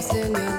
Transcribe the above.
chasing you.